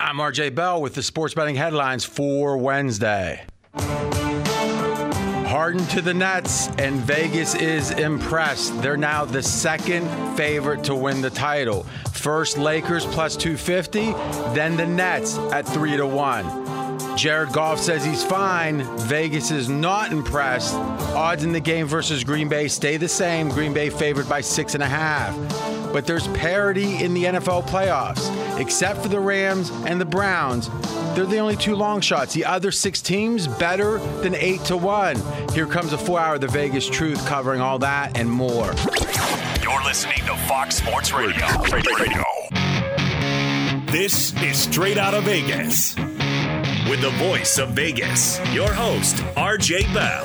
I'm RJ Bell with the sports betting headlines for Wednesday. Harden to the Nets, and Vegas is impressed. They're now the second favorite to win the title. First Lakers plus 250, then the Nets at 3 to 1. Jared Goff says he's fine. Vegas is not impressed. Odds in the game versus Green Bay stay the same. Green Bay favored by six and a half. But there's parity in the NFL playoffs. Except for the Rams and the Browns, they're the only two long shots. The other six teams better than eight to one. Here comes a four hour the Vegas Truth covering all that and more. You're listening to Fox Sports Radio. Radio. This is Straight Out of Vegas. With the voice of Vegas, your host, RJ Bell.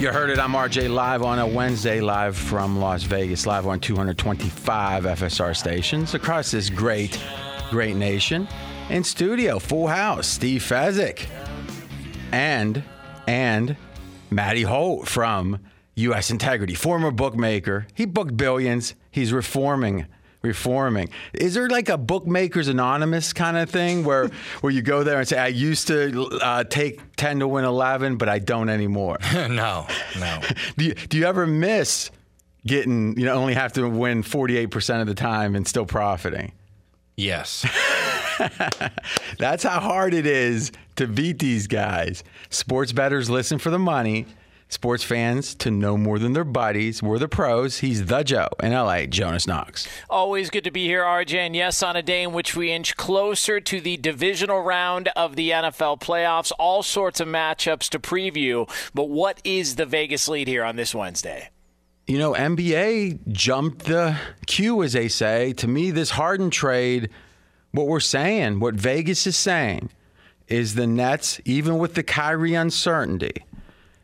You heard it. I'm RJ live on a Wednesday, live from Las Vegas, live on 225 FSR stations across this great, great nation. In studio, full house, Steve Fezzik and and Matty Holt from U.S. Integrity, former bookmaker. He booked billions. He's reforming reforming. Is there like a bookmakers anonymous kind of thing where where you go there and say, I used to uh, take ten to win eleven, but I don't anymore? no, no. do you, do you ever miss getting you know only have to win forty eight percent of the time and still profiting? Yes. That's how hard it is to beat these guys. Sports bettors listen for the money. Sports fans to know more than their buddies. We're the pros. He's the Joe in LA, Jonas Knox. Always good to be here, RJ. And yes, on a day in which we inch closer to the divisional round of the NFL playoffs, all sorts of matchups to preview. But what is the Vegas lead here on this Wednesday? You know, NBA jumped the queue, as they say. To me, this Harden trade, what we're saying, what Vegas is saying, is the Nets, even with the Kyrie uncertainty,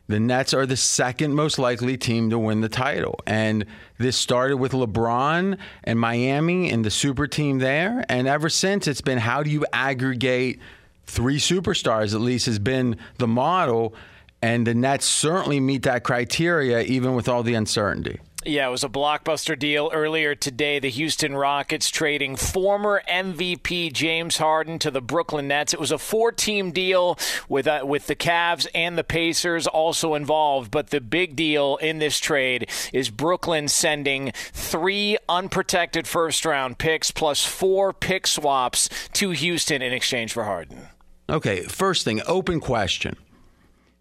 the Nets are the second most likely team to win the title. And this started with LeBron and Miami and the super team there. And ever since, it's been how do you aggregate three superstars, at least, has been the model. And the Nets certainly meet that criteria, even with all the uncertainty. Yeah, it was a blockbuster deal earlier today. The Houston Rockets trading former MVP James Harden to the Brooklyn Nets. It was a four-team deal with uh, with the Cavs and the Pacers also involved. But the big deal in this trade is Brooklyn sending three unprotected first-round picks plus four pick swaps to Houston in exchange for Harden. Okay, first thing, open question.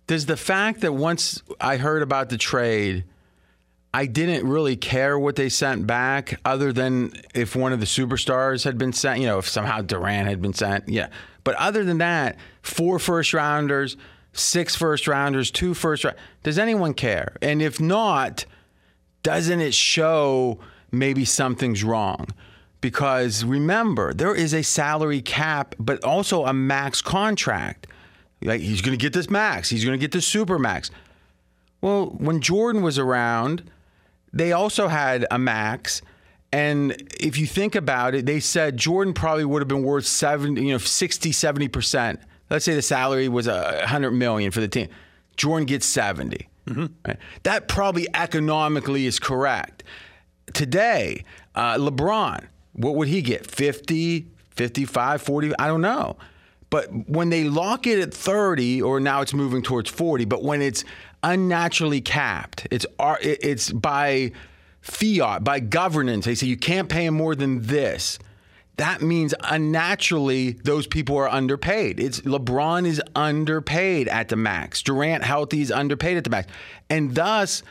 Does the fact that once I heard about the trade – I didn't really care what they sent back, other than if one of the superstars had been sent. You know, if somehow Durant had been sent. Yeah, but other than that, four first rounders, six first rounders, two first round. Does anyone care? And if not, doesn't it show maybe something's wrong? Because remember, there is a salary cap, but also a max contract. Like he's going to get this max. He's going to get the super max. Well, when Jordan was around they also had a max. And if you think about it, they said Jordan probably would have been worth 70, you know, 60, 70%. Let's say the salary was a 100 million for the team. Jordan gets 70. Mm-hmm. Right? That probably economically is correct. Today, uh, LeBron, what would he get? 50, 55, 40? I don't know. But when they lock it at 30, or now it's moving towards 40, but when it's unnaturally capped. It's it's by fiat, by governance. They say you can't pay him more than this. That means unnaturally those people are underpaid. It's LeBron is underpaid at the max. Durant healthy is underpaid at the max. And thus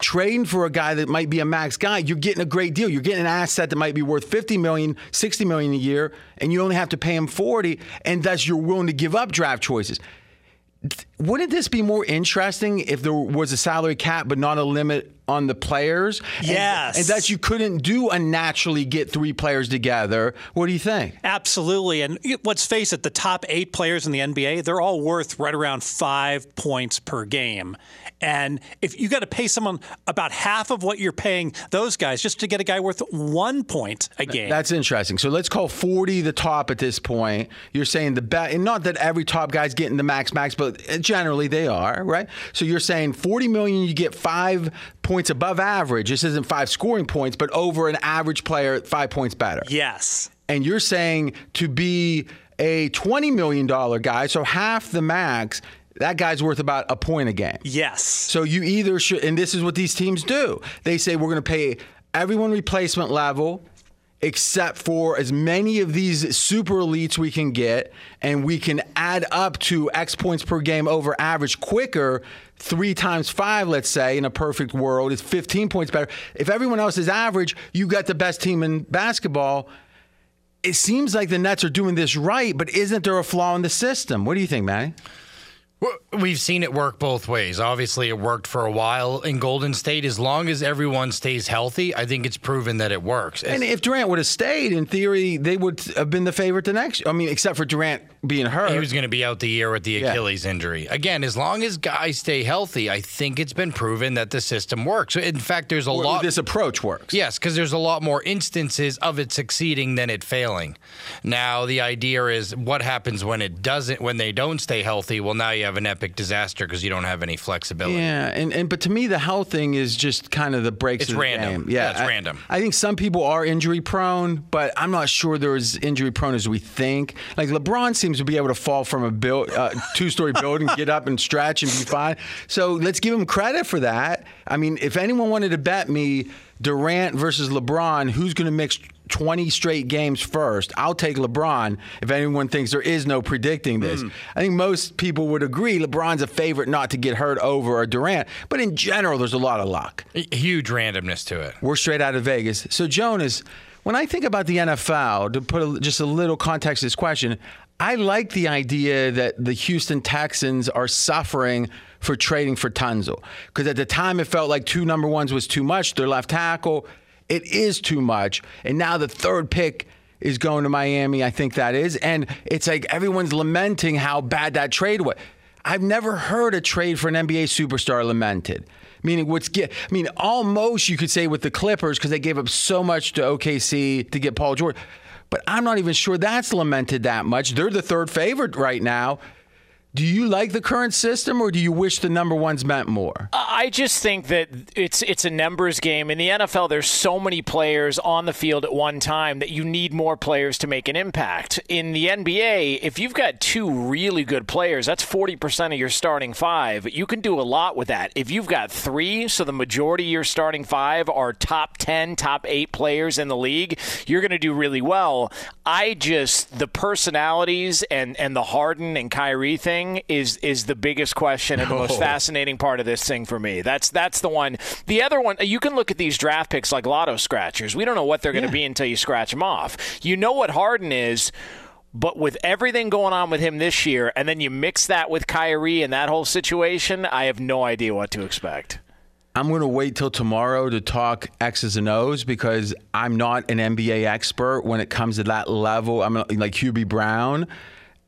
trading for a guy that might be a max guy, you're getting a great deal. You're getting an asset that might be worth 50 million, 60 million a year, and you only have to pay him 40, and thus you're willing to give up draft choices wouldn't this be more interesting if there was a salary cap but not a limit on the players. and- Yes. and, that you couldn't do unnaturally get three players together. What do you think? Absolutely. And let's face it, the top eight players in the NBA, they're all worth right around five points per game. And if you got to pay someone about half of what you're paying those guys just to get a guy worth one point a game. That's interesting. So let's call 40 the top at this point. You're saying the best, and not that every top guy's getting the max max, but uh, generally they are, right? So you're saying 40 million, you get five points above average. This isn't five scoring points, but over an average player, five points better. yes. And you're saying to be a $20 million guy, so half the max, that guy's worth about a point a game. Yes. So you either should, and this is what these teams do. They say we're going to pay everyone replacement level, except for as many of these super elites we can get, and we can add up to X points per game over average quicker. Three times five, let's say, in a perfect world, is 15 points better. If everyone else is average, you got the best team in basketball. It seems like the Nets are doing this right, but isn't there a flaw in the system? What do you think, Manny? Well, We've seen it work both ways. Obviously, it worked for a while in Golden State. As long as everyone stays healthy, I think it's proven that it works. And if Durant would have stayed, in theory, they would have been the favorite the next. I mean, except for Durant being hurt. He was going to be out the year with the Yeah. Achilles injury. Again, as long as guys stay healthy, I think it's been proven that the system works. In fact, there's a Or lot. this approach works. Yes, because there's a lot more instances of it succeeding than it failing. Now the idea is what happens when it doesn't, when they don't stay healthy. Well, now you have an epic disaster because you don't have any flexibility. Yeah, and, and but to me the health thing is just kind of the breaks. It's the random. game. Yeah, Yeah, it's I- random. I think some people are injury prone, but I'm not sure they're as injury prone as we think. Like LeBron seems to be able to fall from a build, uh, two story building, get up and stretch and be fine. So let's give him credit for that. I mean, if anyone wanted to bet me Durant versus LeBron, who's going to mix 20 straight games first, I'll take LeBron if anyone thinks there is no predicting this. Hmm. I think most people would agree LeBron's a favorite not to get hurt over a Durant, but in general, there's a lot of luck. Huge randomness to it. We're straight out of Vegas. So, Jonas, when I think about the NFL, to put a, just a little context to this question, I like the idea that the Houston Texans are suffering for trading for Tunsil. Because at the time, it felt like two number ones was too much. Their left tackle, it is too much. And now the third pick is going to Miami. I think that is. And it's like everyone's lamenting how bad that trade was. I've never heard a trade for an NBA superstar lamented. Meaning, what's get? I mean, almost you could say with the Clippers because they gave up so much to OKC to get Paul George, but I'm not even sure that's lamented that much. They're the third favorite right now. Do you like the current system, or do you wish the number ones meant more? I just think that it's it's a numbers game. In the NFL, there's so many players on the field at one time that you need more players to make an impact. In the NBA, if you've got two really good players, that's 40% of your starting five. You can do a lot with that. If you've got three, so the majority of your starting five are top 10, top eight players in the league, you're going to do really well. I just, the personalities and, and the Harden and Kyrie thing is is the biggest question and the most fascinating part of this thing for me. That's that's the one. The other one, you can look at these draft picks like lotto scratchers. We don't know what they're going to be until you scratch them off. You know what Harden is. But with everything going on with him this year, and then you mix that with Kyrie and that whole situation, I have no idea what to expect. I'm going to wait till tomorrow to talk X's and O's because I'm not an NBA expert when it comes to that level. I'm like Hubie Brown.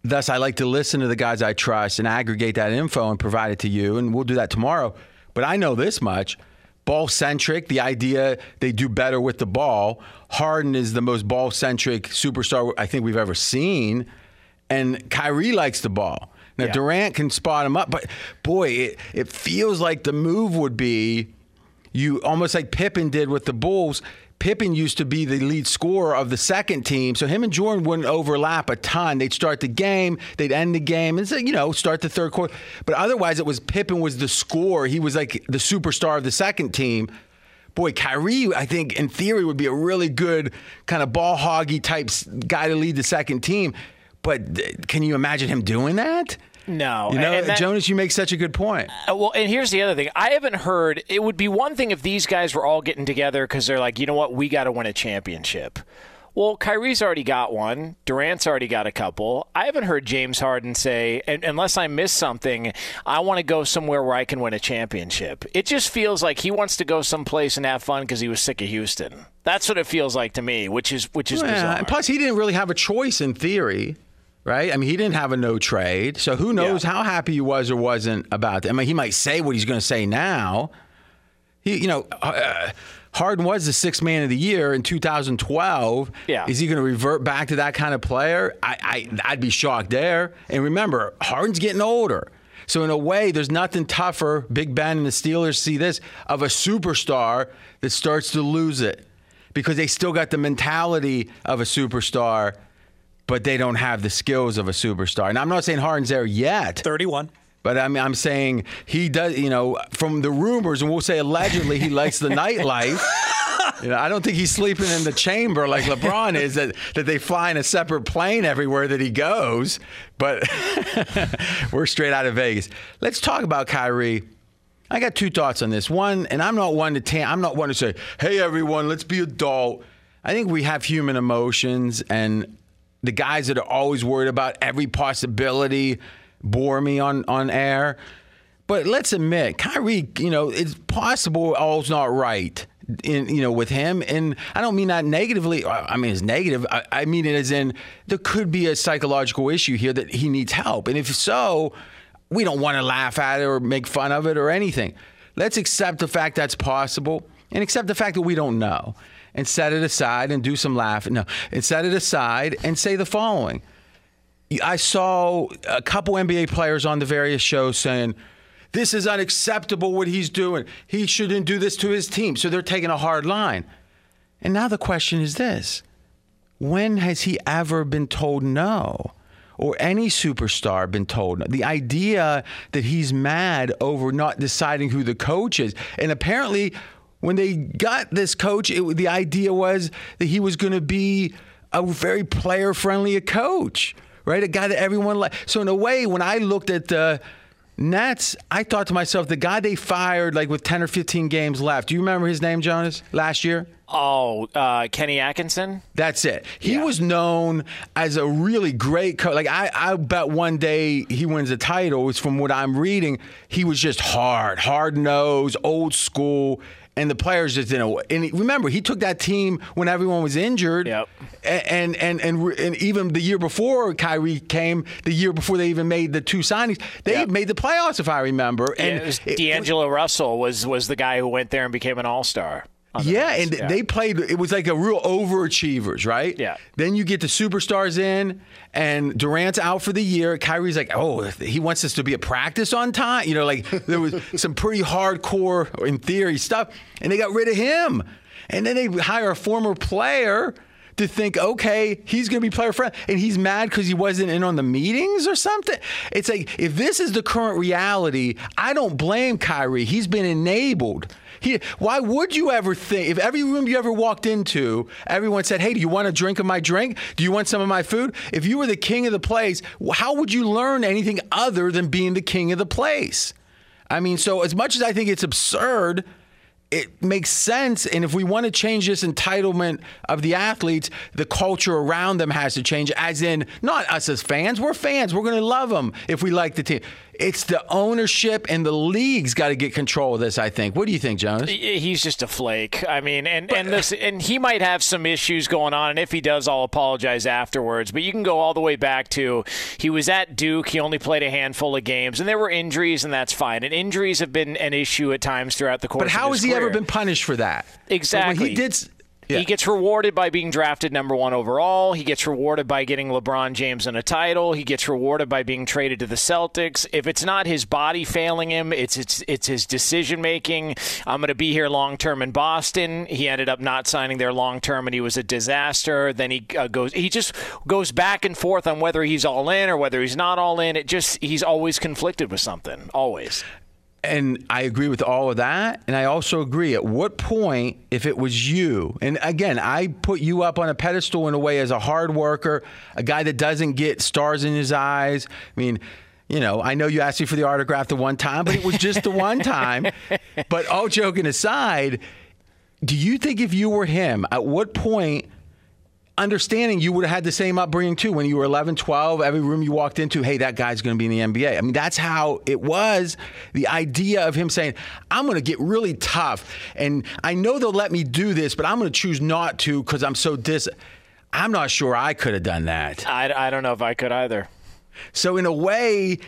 Thus, I like to listen to the guys I trust and aggregate that info and provide it to you. And we'll do that tomorrow. But I know this much ball centric, the idea they do better with the ball. Harden is the most ball centric superstar I think we've ever seen. And Kyrie likes the ball. Now, Yeah. Durant can spot him up, but boy, it, it feels like the move would be you almost like Pippen did with the Bulls. Pippen used to be the lead scorer of the second team, so him and Jordan wouldn't overlap a ton. They'd start the game, they'd end the game, and you know start the third quarter. But otherwise, it was Pippen was the scorer. He was like the superstar of the second team. Boy, Kyrie, I think in theory would be a really good kind of ball hoggy type guy to lead the second team. But uh, can you imagine him doing that? No, You know, that- Jonas, you make such a good point. Uh, well, and here's the other thing. I haven't heard. It would be one thing if these guys were all getting together because they're like, you know what, we got to win a championship. Well, Kyrie's already got one. Durant's already got a couple. I haven't heard James Harden say, unless I miss something, I want to go somewhere where I can win a championship. It just feels like he wants to go someplace and have fun because he was sick of Houston. That's what it feels like to me, which is which is Yeah, bizarre. and plus, he didn't really have a choice in theory, right? I mean, he didn't have a no trade, so who knows Yeah. how happy he was or wasn't about that. I mean, he might say what he's going to say now. He, you know, uh, Harden was the sixth man of the year in 2012. Yeah. Is he going to revert back to that kind of player? I, I, I'd be shocked there. And remember, Harden's getting older. So in a way, there's nothing tougher. Big Ben and the Steelers see this of a superstar that starts to lose it because they still got the mentality of a superstar, but they don't have the skills of a superstar. And I'm not saying Harden's there yet. 31. But I mean, I'm saying he does, you know, from the rumors, and we'll say allegedly he likes the nightlife. You know, I don't think he's sleeping in the chamber like LeBron is, that, that they fly in a separate plane everywhere that he goes. But we're straight out of Vegas. Let's talk about Kyrie. I got two thoughts on this. One, and I'm not one to tan- I'm not one to say, "Hey, everyone, let's be adult." I think we have human emotions, and the guys that are always worried about every possibility bore me on on air. But let's admit, Kyrie, you know, it's possible all's not right. In you know, with him, and I don't mean that negatively. I mean it's negative. I, I mean it as in there could be a psychological issue here that he needs help, and if so, we don't want to laugh at it or make fun of it or anything. Let's accept the fact that's possible, and accept the fact that we don't know, and set it aside and do some laughing. No, and set it aside and say the following. I saw a couple NBA players on the various shows saying, this is unacceptable what he's doing. He shouldn't do this to his team. So they're taking a hard line. And now the question is this when has he ever been told no? Or any superstar been told? The idea that he's mad over not deciding who the coach is. And apparently, when they got this coach, it, the idea was that he was going to be a very player friendly coach, right? A guy that everyone liked. So, in a way, when I looked at the Nets, I thought to myself, the guy they fired like with 10 or 15 games left. Do you remember his name, Jonas, last year? Oh, uh, Kenny Atkinson. That's it. He Yeah. was known as a really great coach. Like I, I bet one day he wins a title. It's from what I'm reading. He was just hard, hard nosed, old school, and the players just didn't. And remember, he took that team when everyone was injured. Yep. And and and and even the year before Kyrie came, the year before they even made the two signings, they Yep. made the playoffs, if I remember. And And it was it- D'Angelo Russell was was the guy who went there and became an All Star. Yeah, and they played. It was like a real overachievers, right? Yeah. Then you get the superstars in, and Durant's out for the year. Kyrie's like, oh, he wants us to be a practice on time. You know, like there was some pretty hardcore, in theory, stuff, and they got rid of him. And then they hire a former player to think, okay, he's going to be player friend, and he's mad because he wasn't in on the meetings or something. It's like if this is the current reality, I don't blame Kyrie. He's been enabled. He, why would you ever think if every room you ever walked into, everyone said, "Hey, do you want a drink of my drink? Do you want some of my food?" If you were the king of the place, how would you learn anything other than being the king of the place? I mean, so as much as I think it's absurd, it makes sense. And if we want to change this entitlement of the athletes, the culture around them has to change, as in not us as fans. We're fans. We're going to love them if we like the team. It's the ownership and the league's got to get control of this, I think. What do you think, Jonas? He's just a flake. I mean, and and this, and he might have some issues going on. And if he does, I'll apologize afterwards. But you can go all the way back to he was at Duke. He only played a handful of games, and there were injuries, and that's fine. And injuries have been an issue at times throughout the course. But how has his he ever been punished for that? Exactly. When he did. Yeah. He gets rewarded by being drafted number one overall. He gets rewarded by getting LeBron James in a title. He gets rewarded by being traded to the Celtics. If it's not his body failing him, it's it's it's his decision making. I'm going to be here long term in Boston. He ended up not signing there long term, and he was a disaster. Then he uh, goes. He just goes back and forth on whether he's all in or whether he's not all in. It just he's always conflicted with something. Always. And I agree with all of that. And I also agree at what point, if it was you, and again, I put you up on a pedestal in a way as a hard worker, a guy that doesn't get stars in his eyes. I mean, you know, I know you asked me for the autograph the one time, but it was just the one time. But all joking aside, do you think if you were him, at what point understanding you would have had the same upbringing too when you were 11 12 every room you walked into hey that guy's going to be in the nba i mean that's how it was the idea of him saying i'm going to get really tough and i know they'll let me do this but i'm going to choose not to because i'm so dis i'm not sure i could have done that. I, I don't know if I could either. so in a way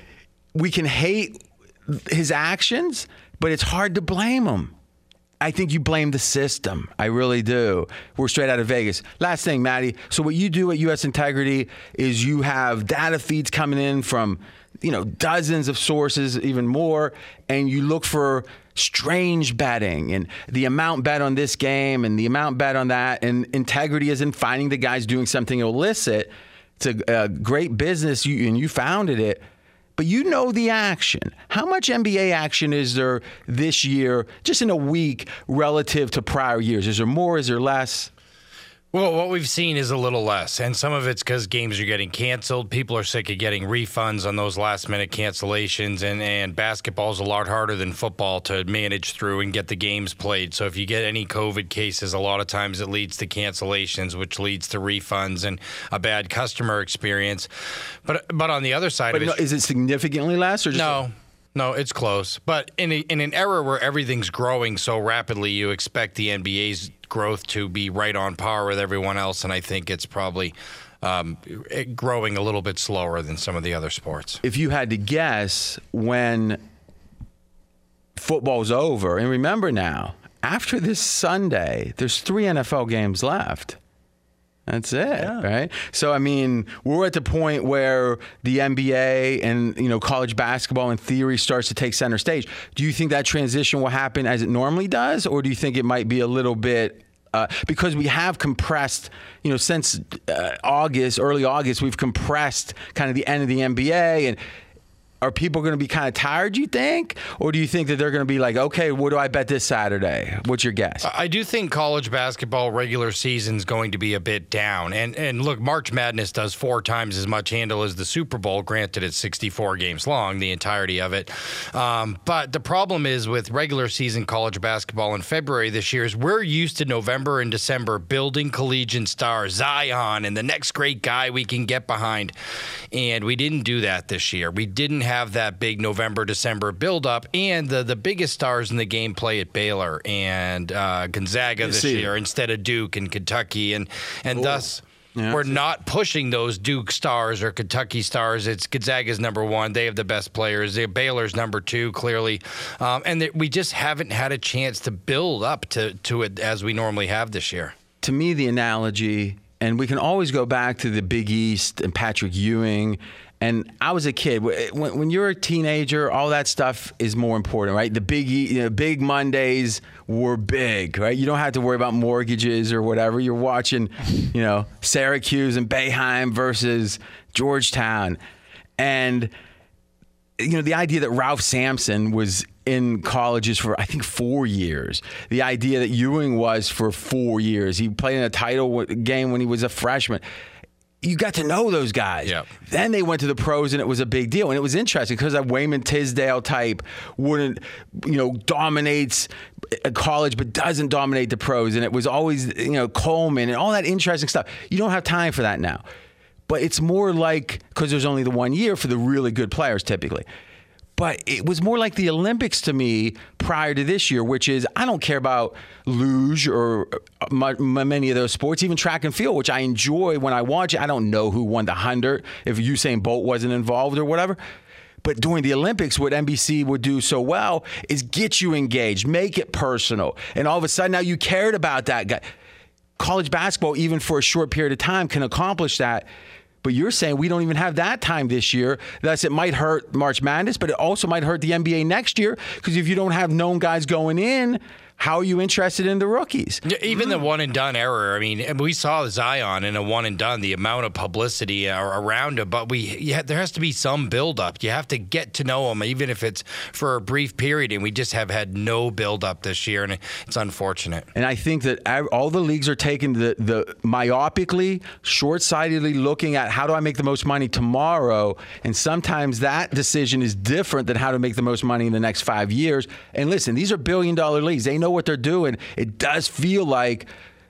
we can hate his actions but it's hard to blame him I think you blame the system. I really do. We're straight out of Vegas. Last thing, Matty. So what you do at US Integrity is you have data feeds coming in from, you know, dozens of sources, even more, and you look for strange betting and the amount bet on this game and the amount bet on that. And integrity is in finding the guys doing something illicit. It's a, a great business, you, and you founded it but you know the action. How much NBA action is there this year, just in a week, relative to prior years? Is there more? Is there less? Well, what we've seen is a little less, and some of it's because games are getting canceled. People are sick of getting refunds on those last minute cancellations, and, and basketball is a lot harder than football to manage through and get the games played. So, if you get any COVID cases, a lot of times it leads to cancellations, which leads to refunds and a bad customer experience. But but on the other side But of no, it, is it significantly less or just no. No, it's close. But in, a, in an era where everything's growing so rapidly, you expect the NBA's growth to be right on par with everyone else. And I think it's probably um, growing a little bit slower than some of the other sports. if you had to guess when football's over, and remember now, after this Sunday, there's three NFL games left. That's it, right? So I mean, we're at the point where the NBA and you know college basketball in theory starts to take center stage. Do you think that transition will happen as it normally does, or do you think it might be a little bit uh, because we have compressed, you know, since uh, August, early August, we've compressed kind of the end of the NBA and. Are people going to be kind of tired, you think? Or do you think that they're going to be like, okay, what do I bet this Saturday? What's your guess? I do think college basketball regular season is going to be a bit down. And and look, March Madness does four times as much handle as the Super Bowl. Granted, it's 64 games long, the entirety of it. Um, but the problem is with regular season college basketball in February this year is we're used to November and December building collegiate stars, Zion, and the next great guy we can get behind. And we didn't do that this year. We didn't have that big November December buildup, and the the biggest stars in the game play at Baylor and uh, Gonzaga this see year instead of Duke and Kentucky, and and thus. Yeah, We're not pushing those Duke stars or Kentucky stars. It's Gonzaga's number one. They have the best players. They're Baylor's number two, clearly, um, and that we just haven't had a chance to build up to to it as we normally have this year. to me, the analogy, and we can always go back to the Big East and Patrick Ewing. And I was a kid. Eh, when, when you're a teenager, all that stuff is more important, right? The big, you know, big Mondays were big, right? You don't have to worry about mortgages or whatever. You're watching, you know, Syracuse and Boeheim versus Georgetown, and you know, the idea that Ralph Sampson was in colleges for I think four years. The idea that Ewing was for four years. He played in a title game when he was a freshman. You got to know those guys. Yep. Then they went to the pros and it was a big deal. And it was interesting because that Wayman Tisdale type wouldn't, you know, dominates a college but doesn't dominate the pros. And it was always, you know, Coleman and all that interesting stuff. You don't have time for that now. But it's more like because there's only the one year for the really good players typically. But it was more like the Olympics to me prior to this year, which is I don't care about luge or uh, mu- mu- many of those sports, even track and field, which I enjoy when I watch it. I don't know who won the 100, if Usain Bolt wasn't involved or whatever. But during the Olympics, what NBC would do so well is get you engaged, make it personal. And all of a sudden now you cared about that guy college basketball, even for a short period of time, can accomplish that. But you're saying we don't even have that time this year. Thus, it might hurt March Madness, but it also might hurt the NBA next year because if you don't have known guys going in, how are you interested in the rookies? Even the one and done error. I mean, we saw Zion in a one and done. The amount of publicity around him, but we yeah, there has to be some build up. You have to get to know him, even if it's for a brief period. And we just have had no build up this year, and it's unfortunate. And I think that all the leagues are taking the, the myopically, short sightedly looking at how do I make the most money tomorrow. And sometimes that decision is different than how to make the most money in the next five years. And listen, these are billion dollar leagues. They know what they're doing. It does feel like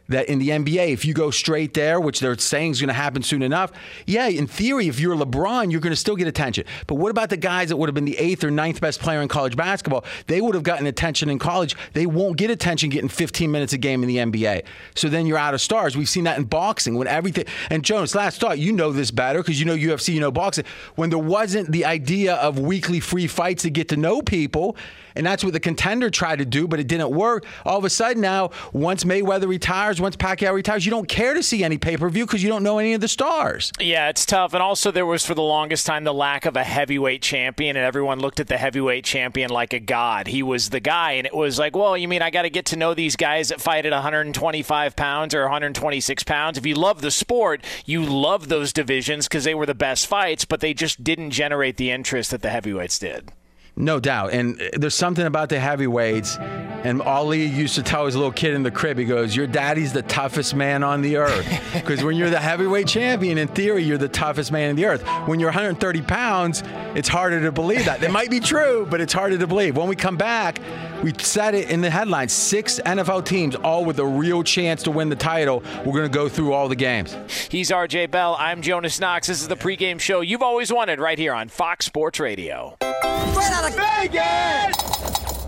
that in the NBA, if you go straight there, which they're saying is going to happen soon enough, yeah, in theory, if you're LeBron, you're going to still get attention. But what about the guys that would have been the eighth or ninth best player in college basketball? They would have gotten attention in college. They won't get attention getting 15 minutes a game in the NBA. So then you're out of stars. We've seen that in boxing when everything. And Jonas, last thought, you know this better because you know UFC, you know boxing. When there wasn't the idea of weekly free fights to get to know people, and that's what the contender tried to do, but it didn't work. All of a sudden now, once Mayweather retires, once Pacquiao retires, you don't care to see any pay per view because you don't know any of the stars. Yeah, it's tough. And also, there was for the longest time the lack of a heavyweight champion, and everyone looked at the heavyweight champion like a god. He was the guy, and it was like, well, you mean I got to get to know these guys that fight at 125 pounds or 126 pounds? If you love the sport, you love those divisions because they were the best fights, but they just didn't generate the interest that the heavyweights did. No doubt. And uh, there's something about the heavyweights. And Ali used to tell his little kid in the crib, he goes, Your daddy's the toughest man on the earth. Because when you're the heavyweight champion, in theory, you're the toughest man on the earth. When you're 130 pounds, it's harder to believe that. It might be true, but it's harder to believe. When we come back, we said it in the headlines six NFL teams, all with a real chance to win the title. We're going to go through all the games. He's RJ Bell. I'm Jonas Knox. This is the pregame show you've always wanted right here on Fox Sports Radio. Straight out of Vegas!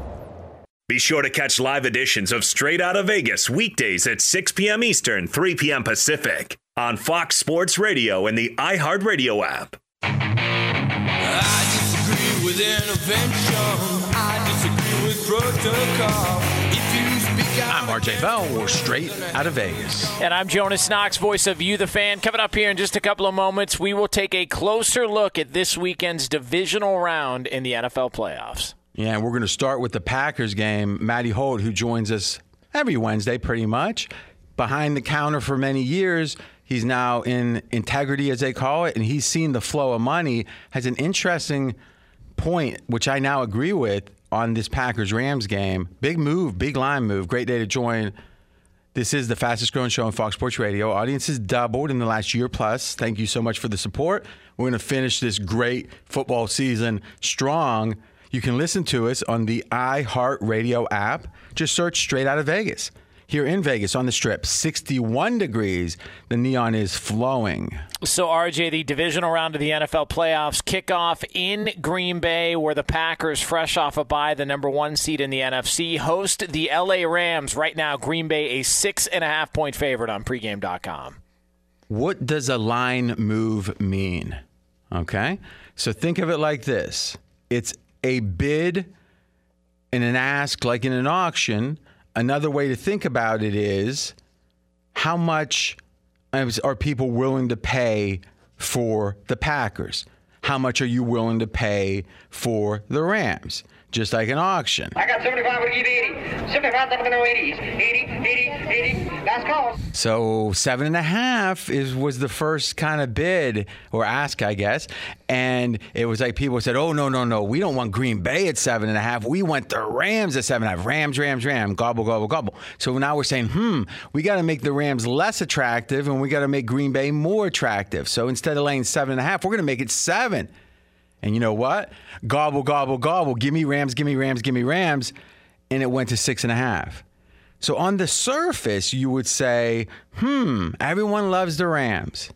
Be sure to catch live editions of Straight Out of Vegas weekdays at 6 p.m. Eastern, 3 p.m. Pacific on Fox Sports Radio and the iHeartRadio app. I'm RJ Bell. We're straight out of Vegas. And I'm Jonas Knox, voice of You, the fan. Coming up here in just a couple of moments, we will take a closer look at this weekend's divisional round in the NFL playoffs. Yeah, and we're going to start with the Packers game. Matty Holt, who joins us every Wednesday pretty much, behind the counter for many years. He's now in integrity, as they call it, and he's seen the flow of money. Has an interesting point, which I now agree with on this Packers Rams game. Big move, big line move. Great day to join. This is the fastest growing show on Fox Sports Radio. Audiences doubled in the last year plus. Thank you so much for the support. We're going to finish this great football season strong. You can listen to us on the iHeartRadio app. Just search Straight Out of Vegas. Here in Vegas on the strip, 61 degrees. The neon is flowing. So, RJ, the divisional round of the NFL playoffs kick off in Green Bay, where the Packers, fresh off a bye, the number one seed in the NFC, host the LA Rams. Right now, Green Bay, a six and a half point favorite on pregame.com. What does a line move mean? Okay. So think of it like this it's a bid and an ask, like in an auction. Another way to think about it is how much um, are people willing to pay for the Packers? How much are you willing to pay for the Rams? Just like an auction. I got 75, would give 80. 75, nothing no 80s. 80, 80, 80. Last call. So seven and a half is was the first kind of bid or ask, I guess. And it was like people said, "Oh no, no, no, we don't want Green Bay at seven and a half. We want the Rams at seven and a half. Rams, Rams, Rams. Gobble, gobble, gobble." So now we're saying, "Hmm, we got to make the Rams less attractive, and we got to make Green Bay more attractive." So instead of laying seven and a half, we're going to make it seven. And you know what? Gobble, gobble, gobble. Give me Rams, give me Rams, give me Rams. And it went to six and a half. So on the surface, you would say, hmm, everyone loves the Rams.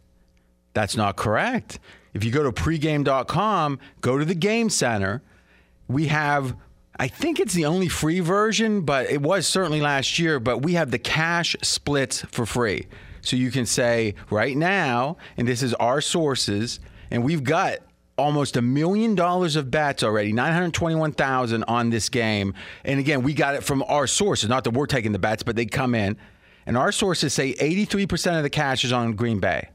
That's not correct. If you go to pregame.com, go to the game center, we have, I think it's the only free version, but it was certainly last year, but we have the cash splits for free. So you can say right now, and this is our sources, and we've got almost a million dollars of bets already, 921,000 on this game. And again, we got it from our sources, not that we're taking the bets, but they come in. And our sources say 83% of the cash is on Green Bay.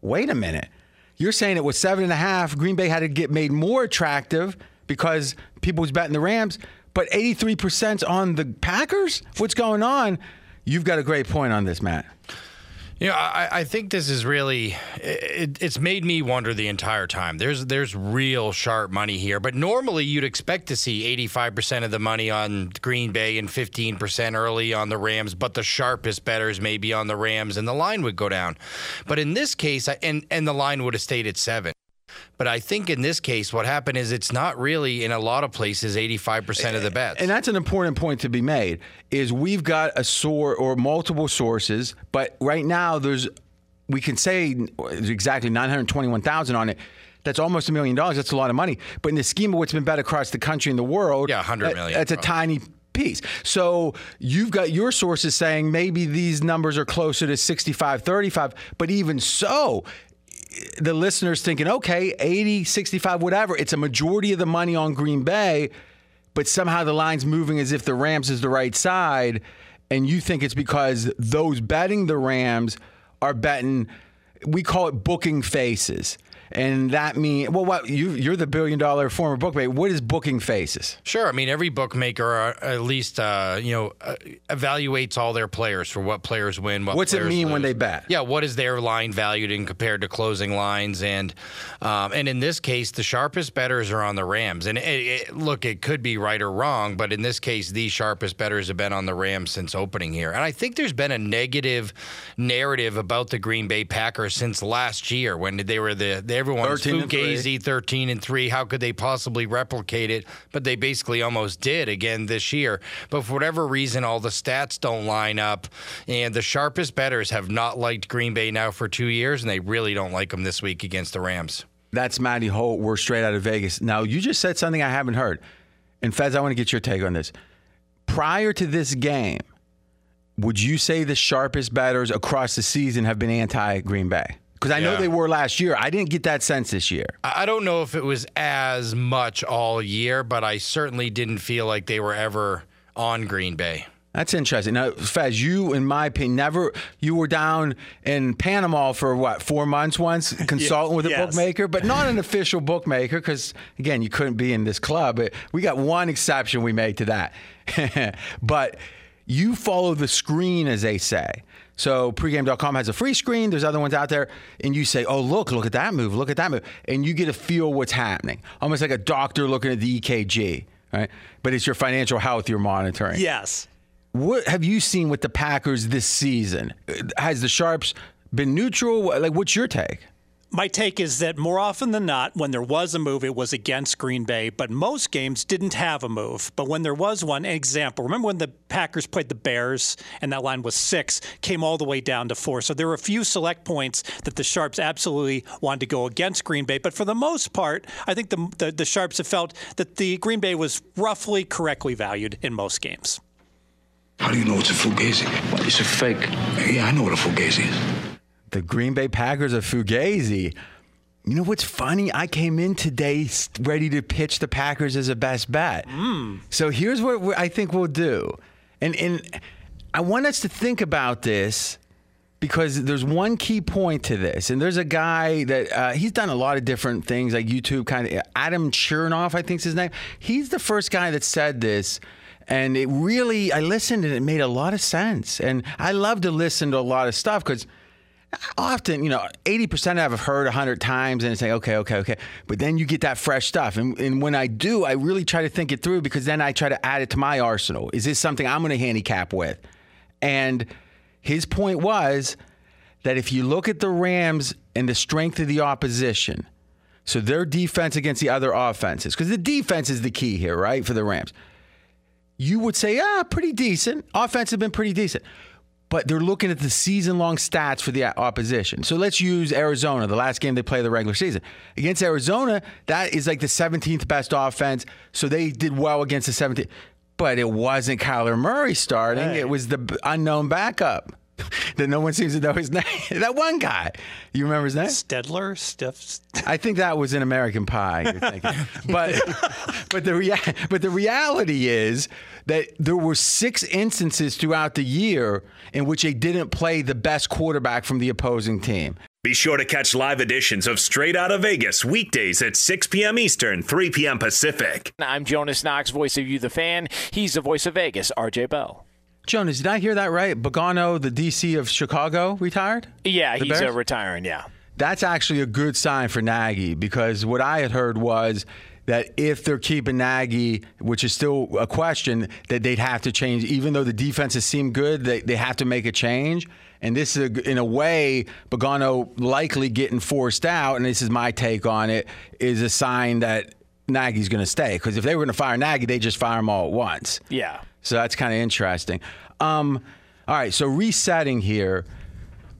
Wait a minute. You're saying it was seven and a half. Green Bay had to get made more attractive because people was betting the Rams, but 83% on the Packers? What's going on? You've got a great point on this, Matt. You know, I, I think this is really it, it's made me wonder the entire time. There's there's real sharp money here, but normally you'd expect to see 85% of the money on Green Bay and 15% early on the Rams, but the sharpest betters maybe on the Rams and the line would go down. But in this case, and and the line would have stayed at 7. But I think in this case, what happened is it's not really in a lot of places 85% of the eh, bets. And that's an important point to be made is we've got a source or multiple sources, but right now there's we can say exactly 921,000 on it. That's almost a million dollars. That's a lot of money. But in the scheme of what's been bet across the country and the world, Yeah, 100 that- million, That's a tiny piece. So you've got your sources saying maybe these numbers are closer to 65 35, but even so, the listeners thinking, okay, 80, 65, whatever, it's a majority of the money on Green Bay, but somehow the line's moving as if the Rams is the right side. And you think it's because those betting the Rams are betting, we call it booking faces. And that mean well, what you you're the billion dollar former bookmaker. What is booking faces? Sure. I mean, every bookmaker uh, at least, uh, you know, uh, evaluates all their players for what players win. What What's it players mean when they bet? Yeah. What is their line valued in compared to closing lines? And um, and in this case, the sharpest betters are on the Rams. And it, it, look, it could be right or wrong, but in this case, the sharpest betters have been on the Rams since opening here. And I think there's been a negative narrative about the Green Bay Packers since last year when they were the, the everyone's 13 and three. fugazi 13 and 3 how could they possibly replicate it but they basically almost did again this year but for whatever reason all the stats don't line up and the sharpest betters have not liked green bay now for two years and they really don't like them this week against the rams That's Matty Holt. We're straight out of Vegas. Now, you just said something I haven't heard. And Fez, I want to get your take on this. Prior to this game, would you say the sharpest batters across the season have been anti Green Bay? Because I know they were last year. I didn't get that sense this year. I I don't know if it was as much all year, but I certainly didn't feel like they were ever on Green Bay. That's interesting. Now, Fez, you, in my opinion, never, you were down in Panama for what, four months once, consulting with a yes. bookmaker, but not an official bookmaker because, again, you couldn't be in this club. But We got one exception we made to that. but you follow the screen, as they say. So pregame.com has a free screen. There's other ones out there. And you say, oh, look, look at that move. Look at that move. And you get to feel what's happening. Almost like a doctor looking at the EKG, right? But it's your financial health you're monitoring. Yes. What have you seen with the Packers this season? Has the Sharps been neutral? Like, what's your take? My take is that more often than not, when there was a move, it was against Green Bay, but most games didn't have a move. But when there was one, example, remember when the Packers played the Bears and that line was six, came all the way down to four. So there were a few select points that the Sharps absolutely wanted to go against Green Bay. But for the most part, I think the, the, the Sharps have felt that the Green Bay was roughly correctly valued in most games. How do you know it's a fugazi? It's a fake. Yeah, I know what a fugazi is. The Green Bay Packers are Fugazi. You know what's funny? I came in today ready to pitch the Packers as a best bet. So here's what I think we'll do. And, and I want us to think about this because there's one key point to this. And there's a guy that uh, he's done a lot of different things like YouTube kind of Adam Chernoff, I think's his name. He's the first guy that said this. And it really, I listened and it made a lot of sense. And I love to listen to a lot of stuff because often, you know, 80% I've heard 100 times and say, okay, okay, okay. But then you get that fresh stuff. And, and when I do, I really try to think it through because then I try to add it to my arsenal. Is this something I'm going to handicap with? And his point was that if you look at the Rams and the strength of the opposition, so their defense against the other offenses, because the defense is the key here, right, for the Rams you would say, ah, pretty decent. Offense has been pretty decent. But they're looking at the season long stats for the opposition. So let's use Arizona, the last game they play the regular season. Against Arizona, that is like the 17th best offense. So they did well against the 17th. But it wasn't Kyler Murray starting, it was the unknown backup that no one seems to know his name. that one guy. You remember his name? Stedler, Stiff. I think that was in American Pie. You're but but the rea- but the reality is that there were six instances throughout the year in which they didn't play the best quarterback from the opposing team. Be sure to catch live editions of Straight Out of Vegas weekdays at 6 p.m. Eastern, 3 p.m. Pacific. I'm Jonas Knox, voice of you, the fan. He's the voice of Vegas, RJ Bell. Jonas, did I hear that right? Pagano, the DC of Chicago, retired. Yeah, The he's uh, retiring. Yeah. That's actually a good sign for Nagy because what I had heard was that if they're keeping Nagy, which is still a question, that they'd have to change. Even though the defenses seem good, they, they have to make a change. And this is, a, in a way, Pagano likely getting forced out, and this is my take on it, is a sign that Nagy's going to stay. Because if they were going to fire Nagy, they just fire him all at once. Yeah. So that's kind of interesting. Um, all right, so resetting here.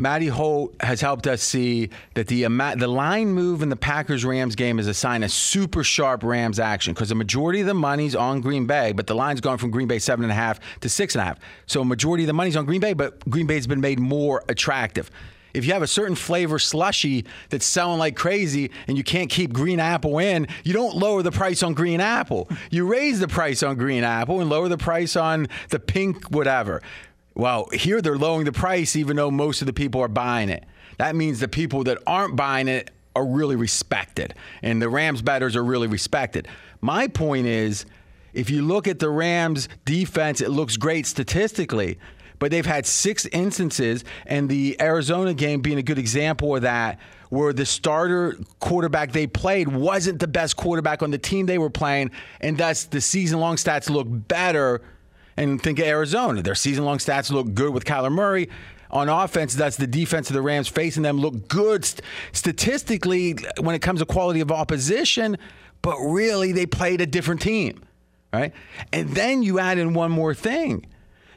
Matty Holt has helped us see that the the line move in the Packers Rams game is a sign of super sharp Rams action because the majority of the money's on Green Bay, but the line's gone from Green Bay seven and a half to six and a half. So a majority of the money's on Green Bay, but Green Bay's been made more attractive. If you have a certain flavor slushy that's selling like crazy and you can't keep green apple in, you don't lower the price on green apple. You raise the price on green apple and lower the price on the pink whatever. Well, here they're lowering the price even though most of the people are buying it. That means the people that aren't buying it are really respected, and the Rams betters are really respected. My point is, if you look at the Rams defense, it looks great statistically, but they've had six instances, and the Arizona game being a good example of that, where the starter quarterback they played wasn't the best quarterback on the team they were playing, and thus the season long stats look better and think of Arizona. Their season long stats look good with Kyler Murray. On offense, that's the defense of the Rams facing them look good st- statistically when it comes to quality of opposition, but really they played a different team, right? And then you add in one more thing.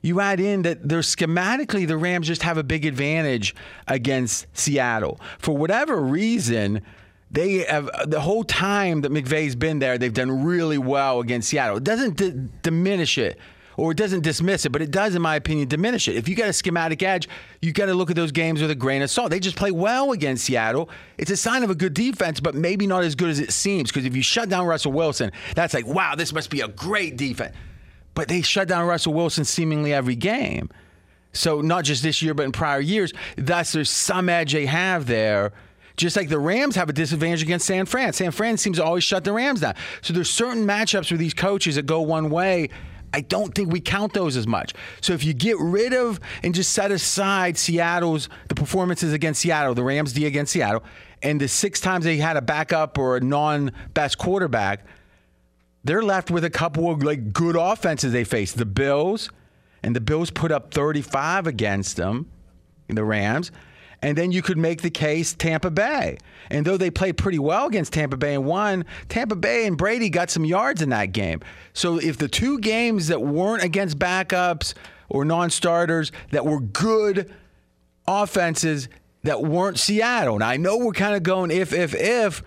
You add in that they're schematically the Rams just have a big advantage against Seattle. For whatever reason, they have the whole time that McVay's been there, they've done really well against Seattle. It doesn't d- diminish it or it doesn't dismiss it, but it does, in my opinion, diminish it. If you got a schematic edge, you got to look at those games with a grain of salt. They just play well against Seattle. It's a sign of a good defense, but maybe not as good as it seems. Because if you shut down Russell Wilson, that's like, wow, this must be a great defense. But they shut down Russell Wilson seemingly every game. So not just this year, but in prior years. Thus, there's some edge they have there. Just like the Rams have a disadvantage against San Fran. San Fran seems to always shut the Rams down. So there's certain matchups with these coaches that go one way I don't think we count those as much. So if you get rid of and just set aside Seattle's the performances against Seattle, the Rams D against Seattle, and the six times they had a backup or a non-best quarterback, they're left with a couple of like good offenses they face. The Bills, and the Bills put up 35 against them, the Rams. And then you could make the case Tampa Bay. And though they played pretty well against Tampa Bay and won, Tampa Bay and Brady got some yards in that game. So if the two games that weren't against backups or non starters that were good offenses that weren't Seattle, and I know we're kind of going if, if, if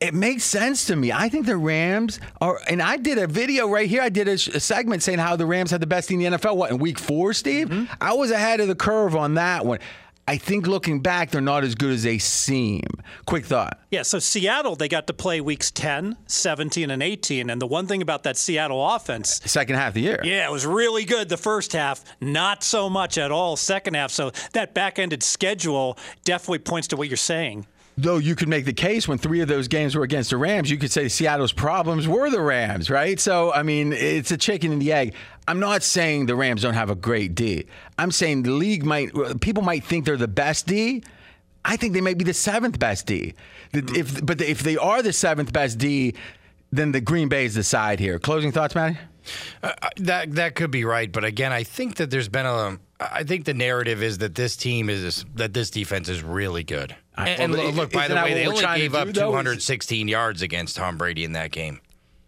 it makes sense to me. I think the Rams are, and I did a video right here. I did a, a segment saying how the Rams had the best team in the NFL. What in Week Four, Steve? Mm-hmm. I was ahead of the curve on that one. I think looking back, they're not as good as they seem. Quick thought. Yeah, so Seattle, they got to play weeks 10, 17, and 18. And the one thing about that Seattle offense. Second half of the year. Yeah, it was really good the first half, not so much at all second half. So that back ended schedule definitely points to what you're saying. Though you could make the case when three of those games were against the Rams, you could say Seattle's problems were the Rams, right? So, I mean, it's a chicken and the egg. I'm not saying the Rams don't have a great D. I'm saying the league might, people might think they're the best D. I think they might be the seventh best D. If, but if they are the seventh best D, then the Green Bay is the side here. Closing thoughts, Matty? Uh, that that could be right, but again, I think that there's been a. I think the narrative is that this team is that this defense is really good. And, and look, by the way, they only gave up 216 yards against Tom Brady in that game.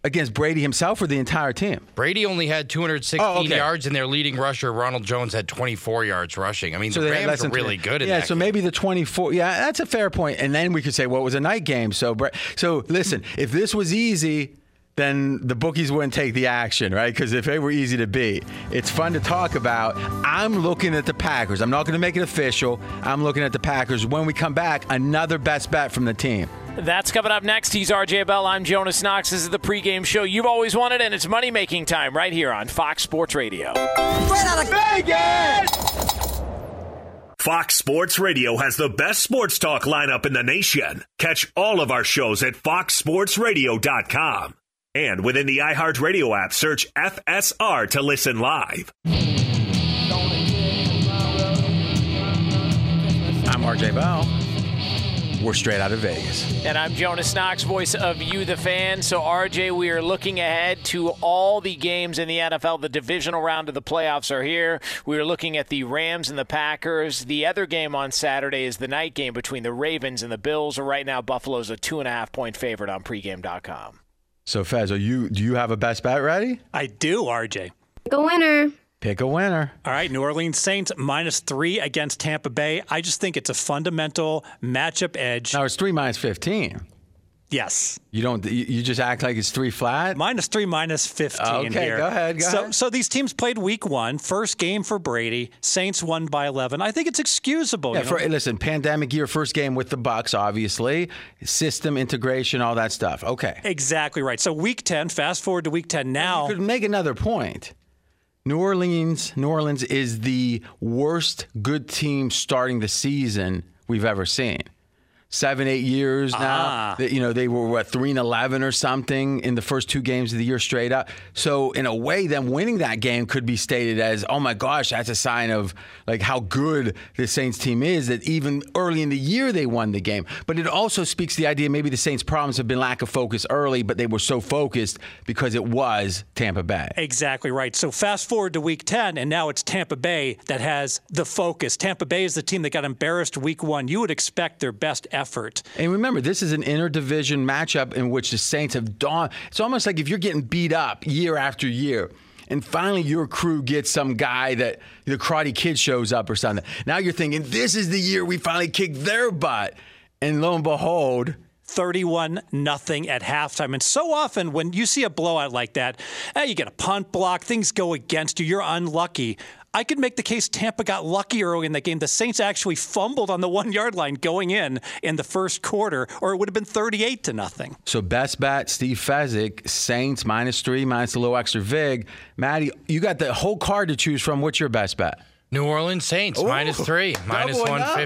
Against Brady himself or the entire team? Brady only had 216 oh, okay. yards, and their leading rusher, Ronald Jones, had 24 yards rushing. I mean, so the Rams are really good Yeah, so game. maybe the 24. Yeah, that's a fair point. And then we could say, well, it was a night game. So, so listen, if this was easy, then the bookies wouldn't take the action, right? Because if it were easy to beat, it's fun to talk about. I'm looking at the Packers. I'm not going to make it official. I'm looking at the Packers. When we come back, another best bet from the team. That's coming up next. He's RJ Bell. I'm Jonas Knox. This is the pregame show you've always wanted, and it's money making time right here on Fox Sports Radio. Right out of Vegas! Fox Sports Radio has the best sports talk lineup in the nation. Catch all of our shows at foxsportsradio.com. And within the iHeartRadio app, search FSR to listen live. I'm RJ Bell. We're straight out of Vegas. And I'm Jonas Knox, voice of You, the fan. So, RJ, we are looking ahead to all the games in the NFL. The divisional round of the playoffs are here. We are looking at the Rams and the Packers. The other game on Saturday is the night game between the Ravens and the Bills. Right now, Buffalo's a two and a half point favorite on pregame.com. So, Fez, are you? Do you have a best bet ready? I do, RJ. Go winner. Pick a winner. All right, New Orleans Saints minus three against Tampa Bay. I just think it's a fundamental matchup edge. Now it's three minus fifteen. Yes. You don't. You you just act like it's three flat. Minus three, minus 15 Okay, here. go ahead, go so, ahead. so these teams played week one, first game for Brady. Saints won by 11. I think it's excusable. Yeah, you for, listen, pandemic year, first game with the Bucs, obviously, system integration, all that stuff. Okay, exactly right. So week 10, fast forward to week 10 now. could make another point. New Orleans, New Orleans is the worst good team starting the season we've ever seen. Seven, eight years now. Ah. That, You know, they were what three and eleven or something in the first two games of the year straight up. So in a way, them winning that game could be stated as, oh my gosh, that's a sign of like how good the Saints team is. That even early in the year they won the game. But it also speaks to the idea maybe the Saints' problems have been lack of focus early, but they were so focused because it was Tampa Bay. Exactly right. So fast forward to week 10, and now it's Tampa Bay that has the focus. Tampa Bay is the team that got embarrassed week one. You would expect their best effort. And remember, this is an interdivision matchup in which the Saints have dawned. It's almost like if you're getting beat up year after year, and finally your crew gets some guy that the Karate Kid shows up or something. Now you're thinking, this is the year we finally kick their butt. And lo and behold, 31 nothing at halftime. And so often when you see a blowout like that, eh, you get a punt block, things go against you, you're unlucky. I could make the case Tampa got lucky early in the game. The Saints actually fumbled on the one yard line going in in the first quarter, or it would have been 38 to nothing. so best bet, Steve Fezzik, Saints minus three, minus a little extra vig. Matty, you got the whole card to choose from. What's your best bet? New Orleans Saints minus three, minus doubling up.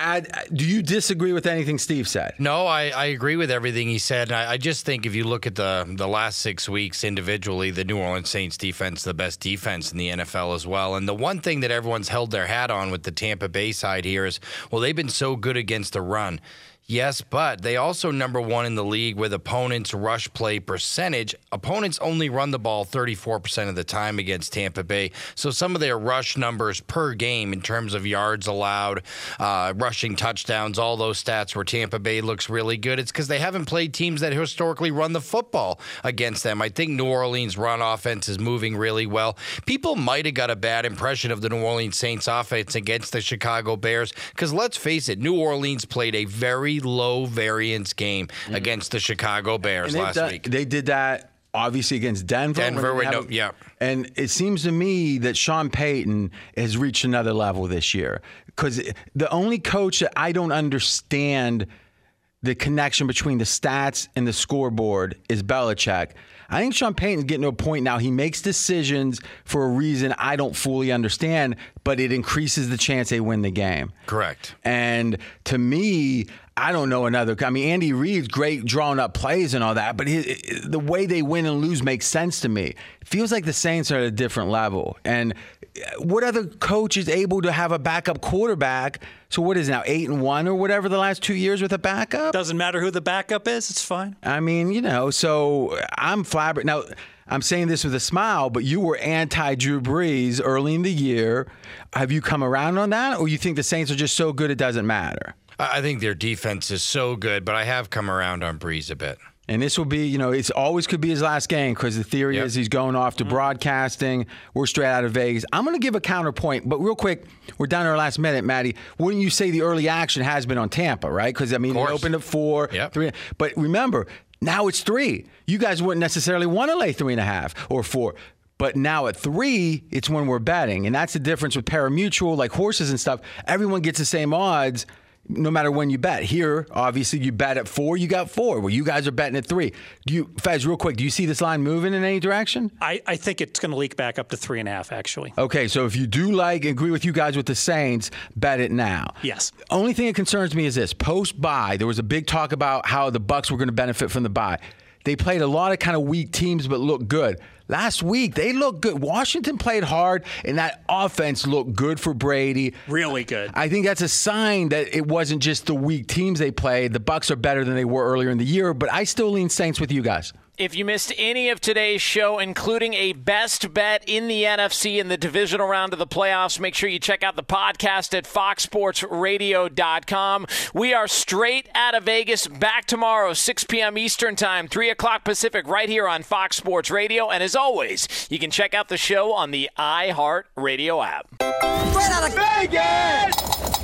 115. Add, do you disagree with anything Steve said? No, I, I agree with everything he said. I, I just think if you look at the the last six weeks individually, the New Orleans Saints defense, the best defense in the NFL as well. And the one thing that everyone's held their hat on with the Tampa Bay side here is, well, they've been so good against the run. Yes, but they also number one in the league with opponents' rush play percentage. Opponents only run the ball 34% of the time against Tampa Bay. So some of their rush numbers per game in terms of yards allowed, uh, rushing touchdowns, all those stats where Tampa Bay looks really good. It's because they haven't played teams that historically run the football against them. I think New Orleans' run offense is moving really well. People might have got a bad impression of the New Orleans Saints offense against the Chicago Bears because let's face it, New Orleans played a very low variance game mm-hmm. against the Chicago Bears last done- week. They did that obviously against Denver. Denver, no- yeah. And it seems to me that Sean Payton has reached another level this year because the only coach that I don't understand the connection between the stats and the scoreboard is Belichick. I think Sean Payton's getting to a point now he makes decisions for a reason I don't fully understand, but it increases the chance they win the game. Correct. And to me, I don't know another. I mean, Andy Reid's great drawing up plays and all that, but his, the way they win and lose makes sense to me. It feels like the Saints are at a different level. And what other coach is able to have a backup quarterback? So what is it now eight and one or whatever the last two years with a backup? Doesn't matter who the backup is, it's fine. I mean, you know, so I'm flabbergasted. Now, I'm saying this with a smile, but you were anti Drew Brees early in the year. Have you come around on that, or you think the Saints are just so good it doesn't matter? I think their defense is so good, but I have come around on Brees a bit. And this will be, you know, it's always could be his last game because the theory Yep. is he's going off to mm-hmm. broadcasting. We're straight out of Vegas. I'm going to give a counterpoint, but real quick, we're down to our last minute, Matty. Wouldn't you say the early action has been on Tampa, right? Because I mean, it opened at four, Yep. three. But remember, now it's three. You guys wouldn't necessarily want to lay three and a half or four. But now at three, it's when we're betting. And that's the difference with parimutuel, like horses and stuff. Everyone gets the same odds no matter when you bet. Here, obviously, you bet at four, you got four. Well, you guys are betting at three. Do you, Fez, real quick, do you see this line moving in any direction? I, I think it's going to leak back up to three and a half, actually. Okay, so if you do like, and agree with you guys with the Saints, bet it now. Yes. Only thing that concerns me is this: post bye, there was a big talk about how the Bucs were going to benefit from the bye. They played a lot of kind of weak teams, but looked good. Last week they looked good. Washington played hard, and that offense looked good for Brady. Really good. I think that's a sign that it wasn't just the weak teams they played. The Bucs are better than they were earlier in the year, but I still lean Saints with you guys. If you missed any of today's show, including a best bet in the NFC in the divisional round of the playoffs, make sure you check out the podcast at foxsportsradio.com. We are straight out of Vegas, back tomorrow, 6 p.m. Eastern Time, 3 o'clock Pacific, right here on Fox Sports Radio. And as always, you can check out the show on the iHeart Radio app. Straight out of Vegas!